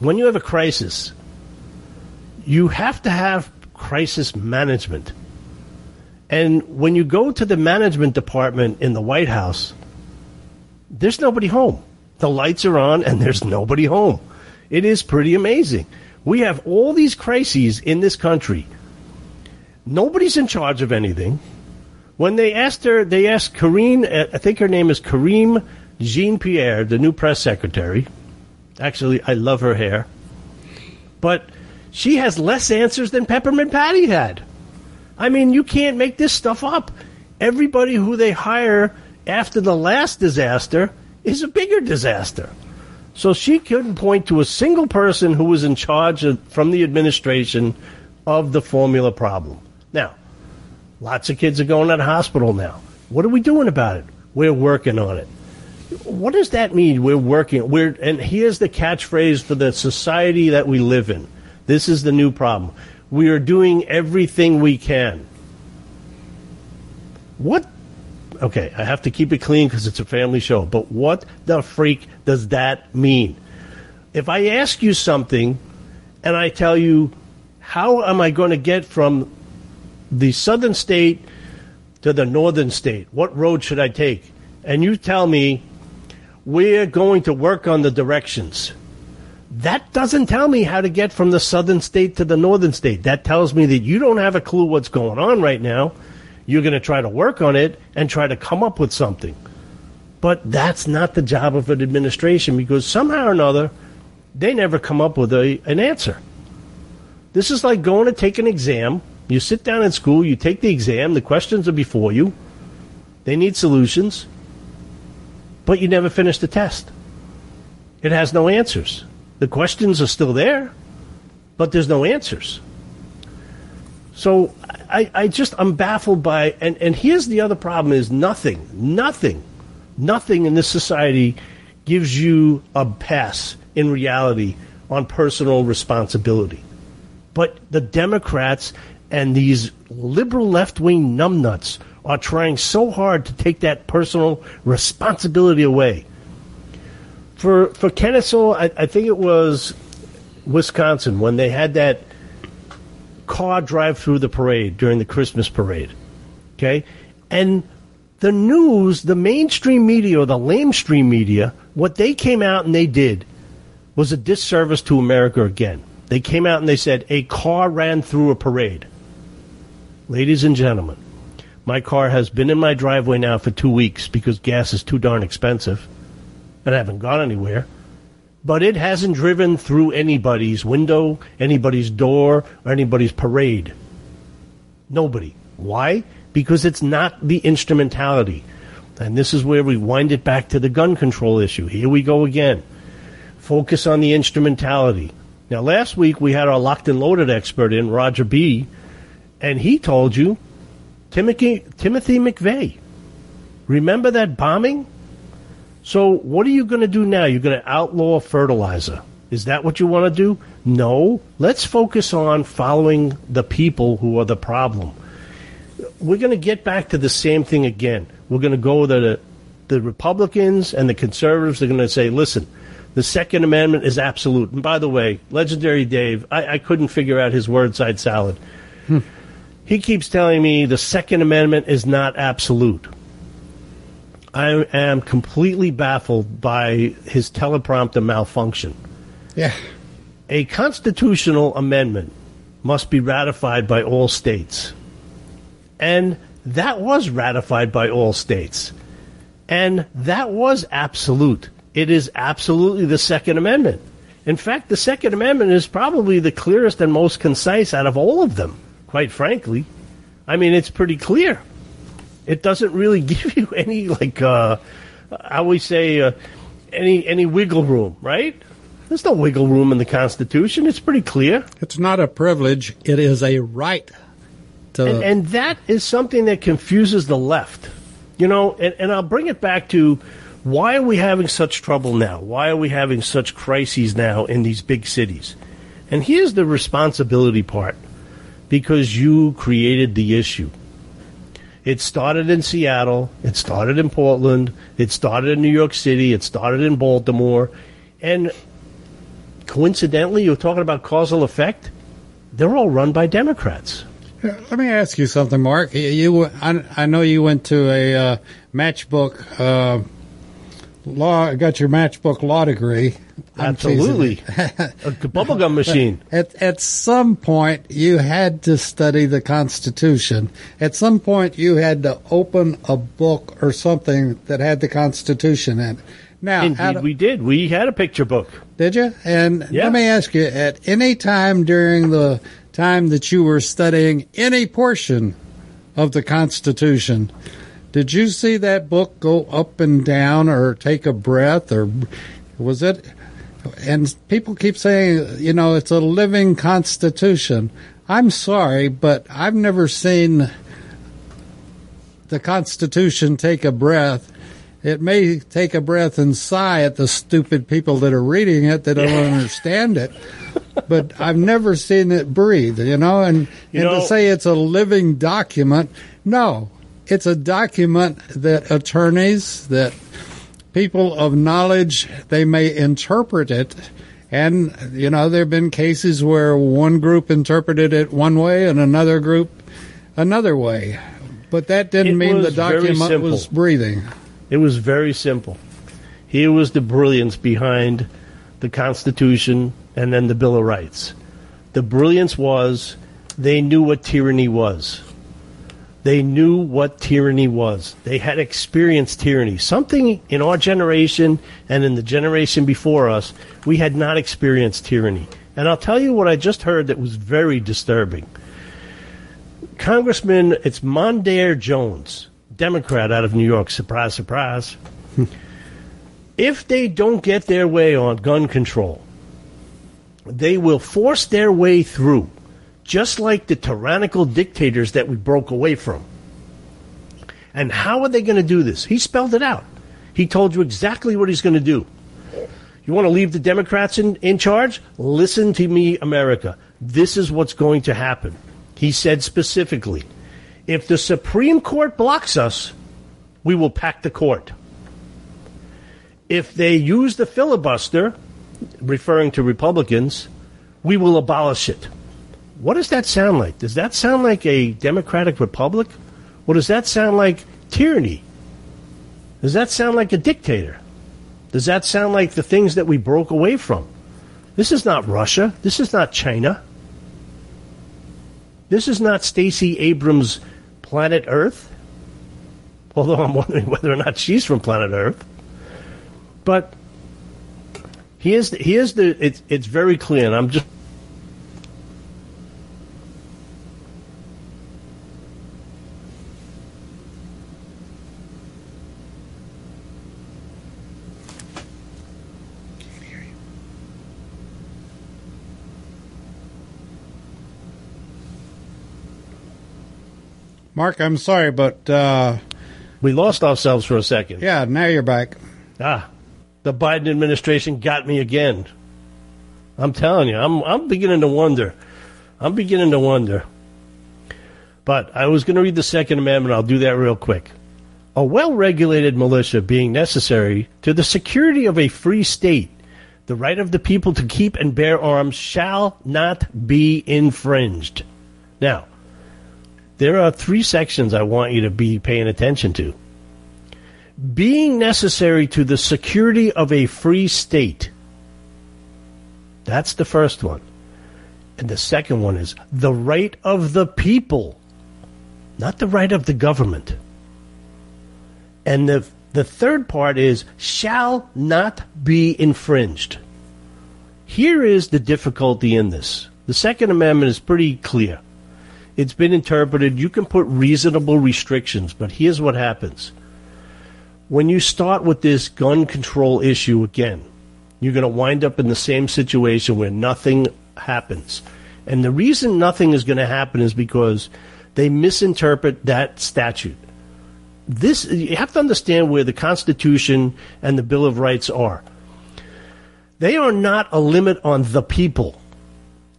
When you have a crisis, you have to have crisis management. And when you go to the management department in the White House, there's nobody home. The lights are on and there's nobody home. It is pretty amazing. We have all these crises in this country. Nobody's in charge of anything. When they asked her, they asked Karine, uh, I think her name is Kareem Jean Pierre, the new press secretary. Actually, I love her hair. But She has less answers than Peppermint Patty had. I mean, you can't make this stuff up. Everybody who they hire after the last disaster is a bigger disaster. So she couldn't point to a single person who was in charge of, from the administration of the formula problem. Now, lots of kids are going to the hospital now. What are we doing about it? We're working on it. What does that mean? We're working. We're and here's the catchphrase for the society that we live in. This is the new problem. We are doing everything we can. What? Okay, I have to keep it clean because it's a family show. But what the freak does that mean? If I ask you something and I tell you, how am I going to get from the southern state to the northern state? What road should I take? And you tell me, we're going to work on the directions. That doesn't tell me how to get from the southern state to the northern state. That tells me that you don't have a clue what's going on right now. You're going to try to work on it and try to come up with something. But that's not the job of an administration because somehow or another, they never come up with a, an answer. This is like going to take an exam. You sit down in school, you take the exam, the questions are before you, they need solutions, but you never finish the test. It has no answers. The questions are still there, but there's no answers. So I, I just I'm baffled by and, and here's the other problem is nothing, nothing, nothing in this society gives you a pass in reality on personal responsibility. But the Democrats and these liberal left wing numbnuts are trying so hard to take that personal responsibility away for for Kennesaw, I, I think it was Wisconsin when they had that car drive through the parade during the Christmas parade. Okay, and the news, the mainstream media or the lamestream media, what they came out and they did was a disservice to America again. They came out and they said a car ran through a parade. Ladies and gentlemen, my car has been in my driveway now for two weeks because gas is too darn expensive and haven't gone anywhere. But it hasn't driven through anybody's window, anybody's door, or anybody's parade. Nobody. Why? Because it's not the instrumentality. And this is where we wind it back to the gun control issue. Here we go again. Focus on the instrumentality. Now, last week we had our locked and loaded expert in, Roger B., and he told you Timothy, Timothy McVeigh. Remember that bombing? So what are you going to do now? You're going to outlaw fertilizer. Is that what you want to do? No. Let's focus on following the people who are the problem. We're going to get back to the same thing again. We're going to go to the, the Republicans and the conservatives. They're going to say, listen, the Second Amendment is absolute. And by the way, legendary Dave, I, I couldn't figure out his word side salad. Hmm. He keeps telling me the Second Amendment is not absolute. I am completely baffled by his teleprompter malfunction. Yeah. A constitutional amendment must be ratified by all states. And that was ratified by all states. And that was absolute. It is absolutely the Second Amendment. In fact, the Second Amendment is probably the clearest and most concise out of all of them, quite frankly. I mean, it's pretty clear it doesn't really give you any like uh, I always say uh, any any wiggle room, right? There's no wiggle room in the Constitution. It's pretty clear. It's not a privilege; it is a right. To and, and that is something that confuses the left. You know, and, and I'll bring it back to why are we having such trouble now? Why are we having such crises now in these big cities? And here's the responsibility part because you created the issue. It started in Seattle. It started in Portland. It started in New York City. It started in Baltimore. And coincidentally, you're talking about causal effect. They're all run by Democrats. Let me ask you something, Mark. You, I, I know you went to a uh, matchbook uh, law, got your matchbook law degree. Absolutely. a bubblegum machine. At, at some point, you had to study the Constitution. At some point, you had to open a book or something that had the Constitution in it. Now, Indeed, of- we did. We had a picture book. Did you? And Yeah. let me ask you: at any time during the time that you were studying any portion of the Constitution, did you see that book go up and down, or take a breath, or was it? And people keep saying, you know, it's a living Constitution. I'm sorry, but I've never seen the Constitution take a breath. It may take a breath and sigh at the stupid people that are reading it that don't understand it. But I've never seen it breathe, you know, and, You and know- to say it's a living document, no. It's a document that attorneys, that people of knowledge, they may interpret it. And, you know, there have been cases where one group interpreted it one way and another group another way. But that didn't It mean the document was breathing. It was very simple. Here was the brilliance behind the Constitution and then the Bill of Rights. The brilliance was they knew what tyranny was. They knew what tyranny was. They had experienced tyranny. Something in our generation and in the generation before us, we had not experienced tyranny. And I'll tell you what I just heard that was very disturbing. Congressman, it's Mondaire Jones, Democrat out of New York. Surprise, surprise. if they don't get their way on gun control, they will force their way through, just like the tyrannical dictators that we broke away from. And how are they going to do this? He spelled it out. He told you exactly what he's going to do. You want to leave the Democrats in, in charge? Listen to me, America. This is what's going to happen. He said specifically if the Supreme Court blocks us, we will pack the court. If they use the filibuster, referring to Republicans, we will abolish it. What does that sound like? Does that sound like a democratic republic? Or does that sound like tyranny? Does that sound like a dictator? Does that sound like the things that we broke away from? This is not Russia. This is not China. This is not Stacey Abrams' planet Earth. Although I'm wondering whether or not she's from planet Earth. But here's the, here's the it's it's very clear, and I'm just Mark, I'm sorry, but uh, we lost ourselves for a second. yeah, now you're back. Ah, the Biden administration got me again. I'm telling you, I'm I'm beginning to wonder. I'm beginning to wonder. But I was going to read the Second Amendment. I'll do that real quick. A well-regulated militia being necessary to the security of a free state, the right of the people to keep and bear arms shall not be infringed. Now, there are three sections I want you to be paying attention to being necessary to the security of a free state. That's the first one. And the second one is the right of the people, not the right of the government. And the, the third part is shall not be infringed. Here is the difficulty in this. The Second Amendment is pretty clear. It's been interpreted. You can put reasonable restrictions, but here's what happens when you start with this gun control issue again, you're going to wind up in the same situation where nothing happens. And the reason nothing is going to happen is because they misinterpret that statute. This you have to understand where the Constitution and the Bill of Rights are. They are not a limit on the people.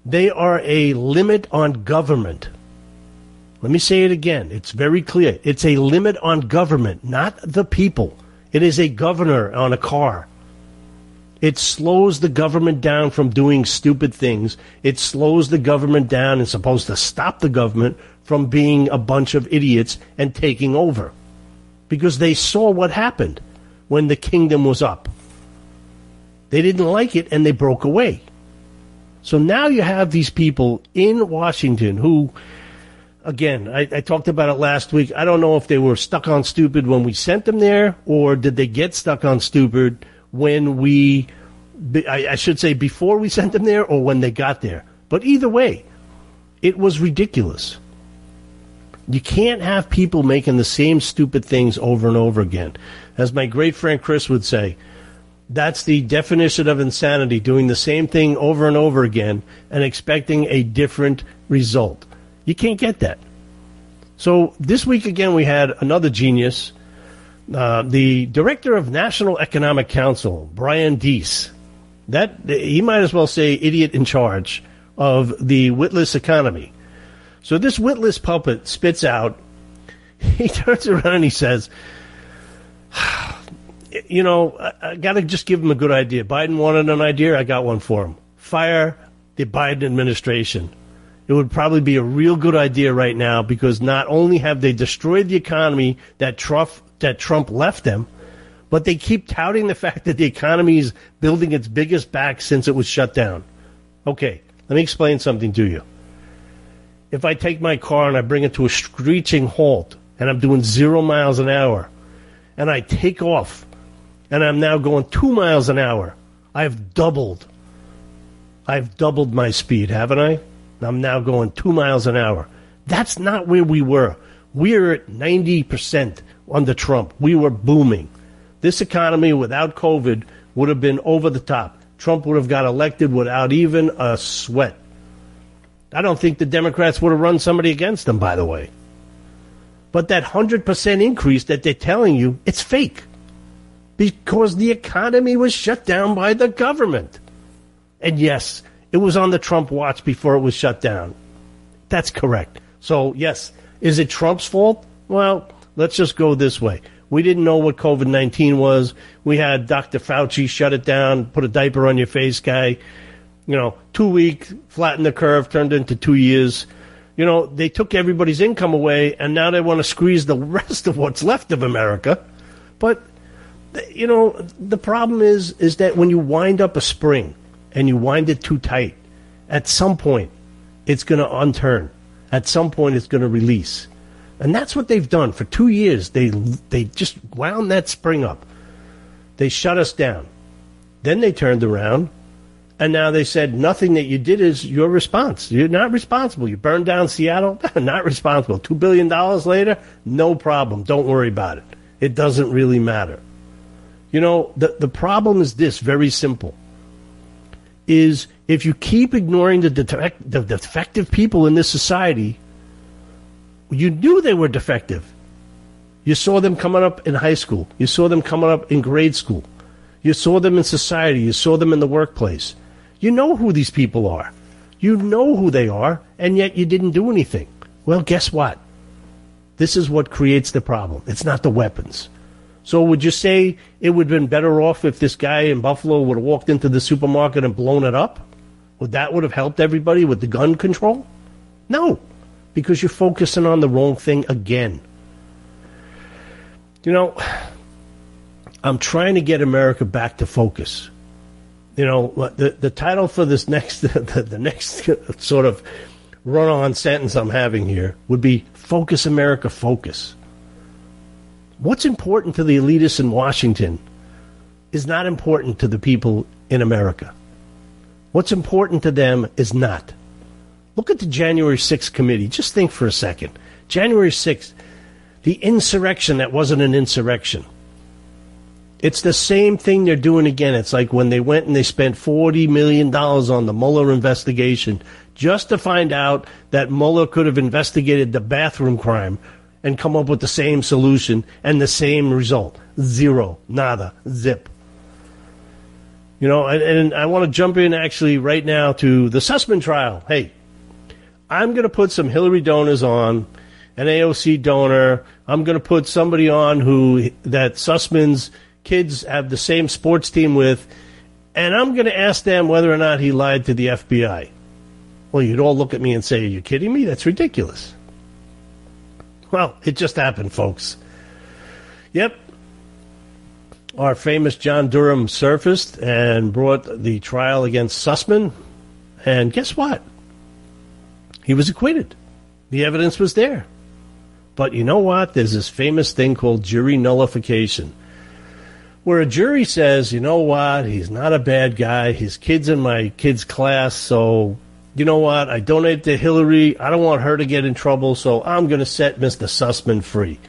They are a limit on government. Let me say it again. It's very clear. It's a limit on government, not the people. It is a governor on a car. It slows the government down from doing stupid things. It slows the government down and supposed to stop the government from being a bunch of idiots and taking over. Because they saw what happened when the kingdom was up. They didn't like it and they broke away. So now you have these people in Washington who again, I, I talked about it last week. I don't know if they were stuck on stupid when we sent them there, or did they get stuck on stupid when we, I, I should say, before we sent them there, or when they got there. But either way, it was ridiculous. You can't have people making the same stupid things over and over again. As my great friend Chris would say, that's the definition of insanity, doing the same thing over and over again and expecting a different result. You can't get that. So this week again, we had another genius, uh, the director of National Economic Council, Brian Deese. That he might as well say idiot in charge of the witless economy. So this witless puppet spits out. He turns around and he says, "You know, I, I got to just give him a good idea. Biden wanted an idea. I got one for him. Fire the Biden administration." It would probably be a real good idea right now because not only have they destroyed the economy that Trump that Trump left them, but they keep touting the fact that the economy is building its biggest back since it was shut down. Okay, let me explain something to you. If I take my car and I bring it to a screeching halt and I'm doing zero miles an hour and I take off and I'm now going two miles an hour, I've doubled. I've doubled my speed, haven't I? I'm now going two miles an hour. That's not where we were. We're at 90% under Trump. We were booming. This economy without COVID would have been over the top. Trump would have got elected without even a sweat. I don't think the Democrats would have run somebody against them, by the way. But that 100% increase that they're telling you, it's fake. Because the economy was shut down by the government. And yes, it was on the Trump watch before it was shut down. That's correct. So, yes, is it Trump's fault? Well, let's just go this way. We didn't know what COVID 19 was. We had Dr. Fauci shut it down, put a diaper on your face guy. You know, two week, flatten the curve, turned into two years. You know, they took everybody's income away, and now they want to squeeze the rest of what's left of America. But, you know, the problem is, is that when you wind up a spring, and you wind it too tight, at some point it's going to unturn. At some point it's going to release. And that's what they've done for 2 years. They they just wound that spring up. They shut us down. Then they turned around and now they said nothing that you did is your response. You're not responsible. You burned down Seattle, not responsible. 2 billion dollars later, no problem. Don't worry about it. It doesn't really matter. You know, the the problem is this, very simple is if you keep ignoring the, defect, the defective people in this society, you knew they were defective. You saw them coming up in high school. You saw them coming up in grade school. You saw them in society. You saw them in the workplace. You know who these people are. You know who they are, and yet you didn't do anything. Well, guess what? This is what creates the problem. It's not the weapons. So would you say it would have been better off if this guy in Buffalo would have walked into the supermarket and blown it up? Would that would have helped everybody with the gun control? No, because you're focusing on the wrong thing again. You know, I'm trying to get America back to focus. You know, the the title for this next the, the next sort of run-on sentence I'm having here would be "Focus America, Focus." What's important to the elitists in Washington is not important to the people in America. What's important to them is not. Look at the January 6th committee. Just think for a second. January 6th, the insurrection that wasn't an insurrection. It's the same thing they're doing again. It's like when they went and they spent $40 million on the Mueller investigation just to find out that Mueller could have investigated the bathroom crime and come up with the same solution and the same result. Zero, nada, zip. You know, and, and I want to jump in actually right now to the Sussmann trial. Hey, I'm going to put some Hillary donors on, an AOC donor. I'm going to put somebody on who that Sussmann's kids have the same sports team with, and I'm going to ask them whether or not he lied to the FBI. Well, you'd all look at me and say, Are you kidding me? That's ridiculous. Well, it just happened, folks. Yep. Our famous John Durham surfaced and brought the trial against Sussmann. And guess what? He was acquitted. The evidence was there. But you know what? There's this famous thing called jury nullification, where a jury says, you know what? He's not a bad guy. His kid's in my kid's class, so you know what? I donated to Hillary. I don't want her to get in trouble, so I'm going to set Mr. Sussmann free.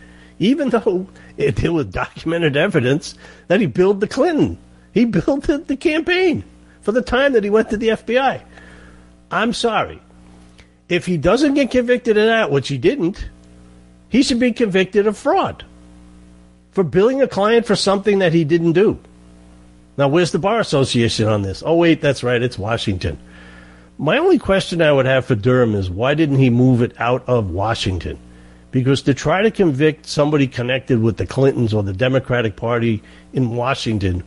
Even though it, there was documented evidence that he billed the Clinton. He the, the campaign for the time that he went to the FBI. I'm sorry. If he doesn't get convicted of that, which he didn't, he should be convicted of fraud for billing a client for something that he didn't do. Now, where's the Bar Association on this? Oh, wait, that's right, it's Washington. My only question I would have for Durham is why didn't he move it out of Washington? Because to try to convict somebody connected with the Clintons or the Democratic Party in Washington,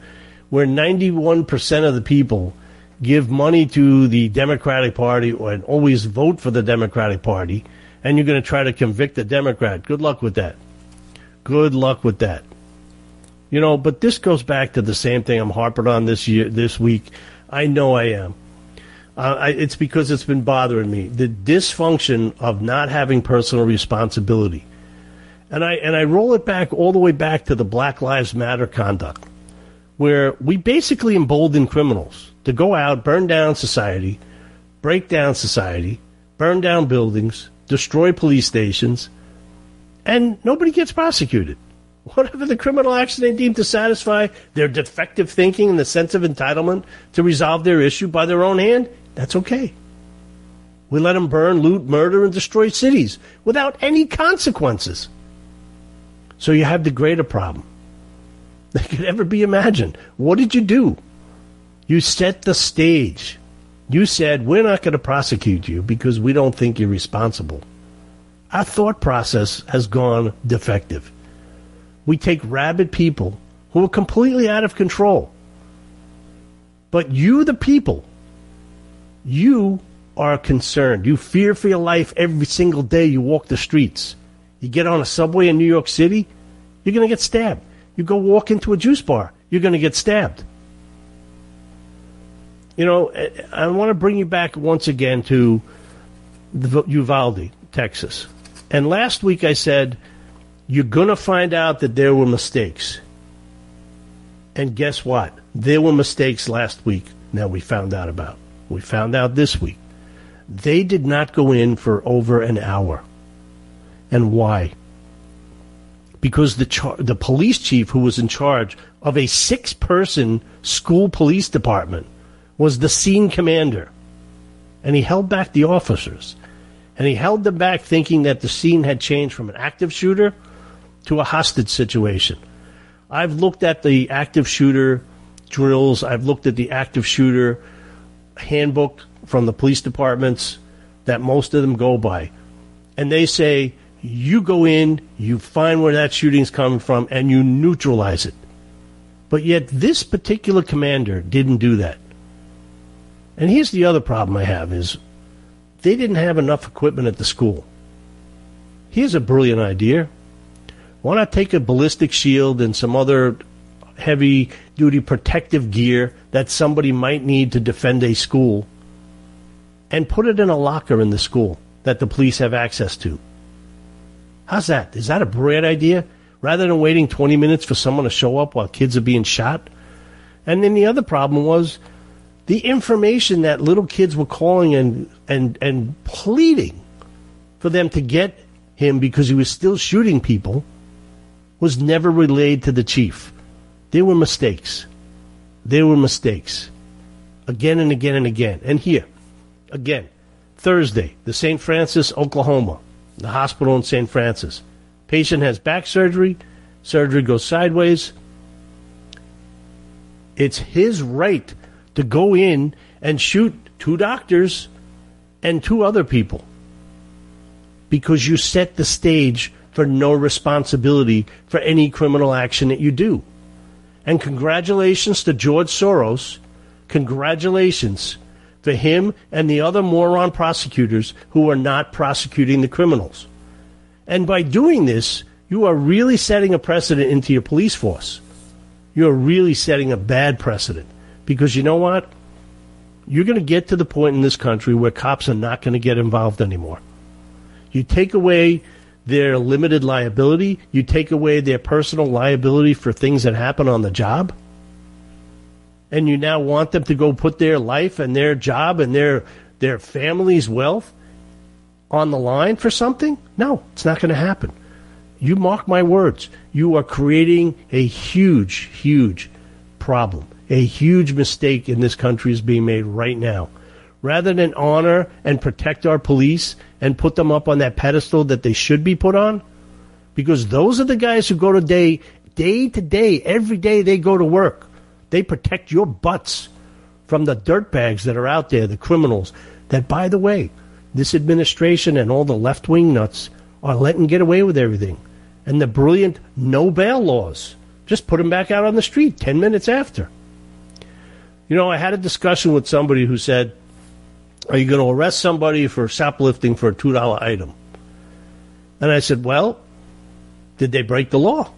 where 91% of the people give money to the Democratic Party or always vote for the Democratic Party, and you're going to try to convict a Democrat. Good luck with that. Good luck with that. You know, but this goes back to the same thing I'm harping on this year, this week. I know I am. Uh, I, it's because it's been bothering me the dysfunction of not having personal responsibility, and I and I roll it back all the way back to the Black Lives Matter conduct, where we basically embolden criminals to go out, burn down society, break down society, burn down buildings, destroy police stations, and nobody gets prosecuted. Whatever the criminal action they deem to satisfy their defective thinking and the sense of entitlement to resolve their issue by their own hand, that's okay. We let them burn, loot, murder, and destroy cities without any consequences. So you have the greater problem that could ever be imagined. What did you do? You set the stage. You said, We're not going to prosecute you because we don't think you're responsible. Our thought process has gone defective. We take rabid people who are completely out of control. But you, the people, you are concerned. You fear for your life every single day you walk the streets. You get on a subway in New York City, you're going to get stabbed. You go walk into a juice bar, you're going to get stabbed. You know, I want to bring you back once again to Uvalde, Texas. And last week I said, you're going to find out that there were mistakes. And guess what? There were mistakes last week Now we found out about. We found out this week. They did not go in for over an hour. And why? Because the char- the police chief who was in charge of a six person school police department was the scene commander. And he held back the officers. And he held them back thinking that the scene had changed from an active shooter to a hostage situation. I've looked at the active shooter drills. I've looked at the active shooter handbook from the police departments that most of them go by. And they say, you go in, you find where that shooting's coming from, and you neutralize it. But yet, this particular commander didn't do that. And here's the other problem I have is they didn't have enough equipment at the school. Here's a brilliant idea. Why not take a ballistic shield and some other heavy duty protective gear that somebody might need to defend a school and put it in a locker in the school that the police have access to. How's that? Is that a brilliant idea? Rather than waiting 20 minutes for someone to show up while kids are being shot? And then the other problem was the information that little kids were calling and, and, and pleading for them to get him because he was still shooting people was never relayed to the chief. There were mistakes. There were mistakes. Again and again and again. And here, again, Thursday, the St. Francis, Oklahoma, the hospital in St. Francis. Patient has back surgery. Surgery goes sideways. It's his right to go in and shoot two doctors and two other people because you set the stage for no responsibility for any criminal action that you do. And congratulations to George Soros. Congratulations to him and the other moron prosecutors who are not prosecuting the criminals. And by doing this, you are really setting a precedent into your police force. You're really setting a bad precedent. Because you know what? You're going to get to the point in this country where cops are not going to get involved anymore. You take away their limited liability, you take away their personal liability for things that happen on the job, and you now want them to go put their life and their job and their their family's wealth on the line for something? No, it's not going to happen. You mark my words. You are creating a huge, huge problem. A huge mistake in this country is being made right now. Rather than honor and protect our police and put them up on that pedestal that they should be put on, because those are the guys who go to day, day to day, every day they go to work. They protect your butts from the dirtbags that are out there, the criminals. That, by the way, this administration and all the left wing nuts are letting get away with everything. And the brilliant no bail laws. Just put them back out on the street 10 minutes after. You know, I had a discussion with somebody who said, Are you going to arrest somebody for shoplifting for a $2 item? And I said, Well, did they break the law?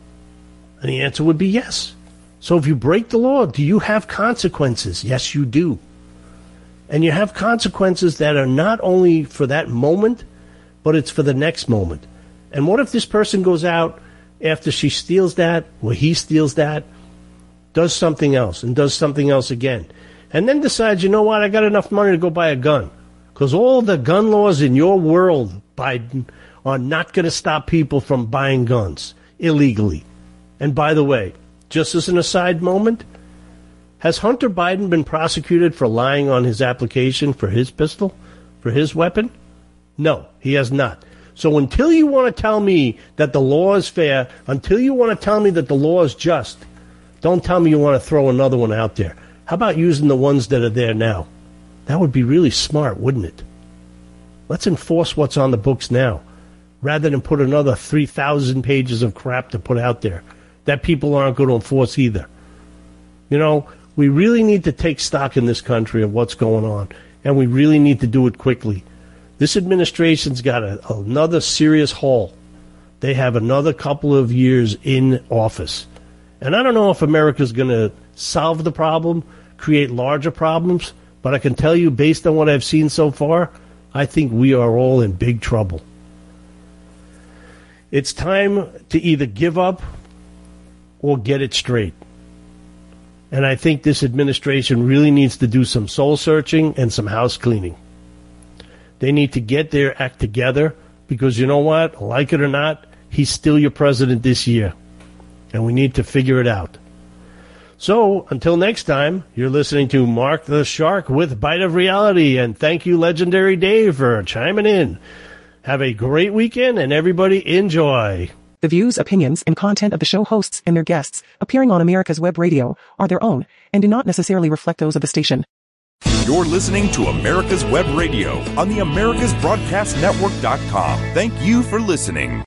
And the answer would be yes. So if you break the law, do you have consequences? Yes, you do. And you have consequences that are not only for that moment, but it's for the next moment. And what if this person goes out after she steals that, or he steals that, does something else, and does something else again, and then decides, you know what, I got enough money to go buy a gun? Because all the gun laws in your world, Biden, are not going to stop people from buying guns illegally. And by the way, just as an aside moment, has Hunter Biden been prosecuted for lying on his application for his pistol, for his weapon? No, he has not. So until you want to tell me that the law is fair, until you want to tell me that the law is just, don't tell me you want to throw another one out there. How about using the ones that are there now? That would be really smart, wouldn't it? Let's enforce what's on the books now, rather than put another 3,000 pages of crap to put out there that people aren't going to enforce either. You know, we really need to take stock in this country of what's going on, and we really need to do it quickly. This administration's got a, another serious haul. They have another couple of years in office. And I don't know if America's going to solve the problem, create larger problems, but I can tell you, based on what I've seen so far, I think we are all in big trouble. It's time to either give up or get it straight. And I think this administration really needs to do some soul searching and some house cleaning. They need to get their act together because you know what? Like it or not, he's still your president this year. And we need to figure it out. So, until next time, you're listening to Mark the Shark with Bite of Reality. And thank you, Legendary Dave, for chiming in. Have a great weekend and everybody enjoy. The views, opinions, and content of the show hosts and their guests appearing on America's Web Radio are their own and do not necessarily reflect those of the station. You're listening to America's Web Radio on the AmericasBroadcastNetwork.com. Thank you for listening.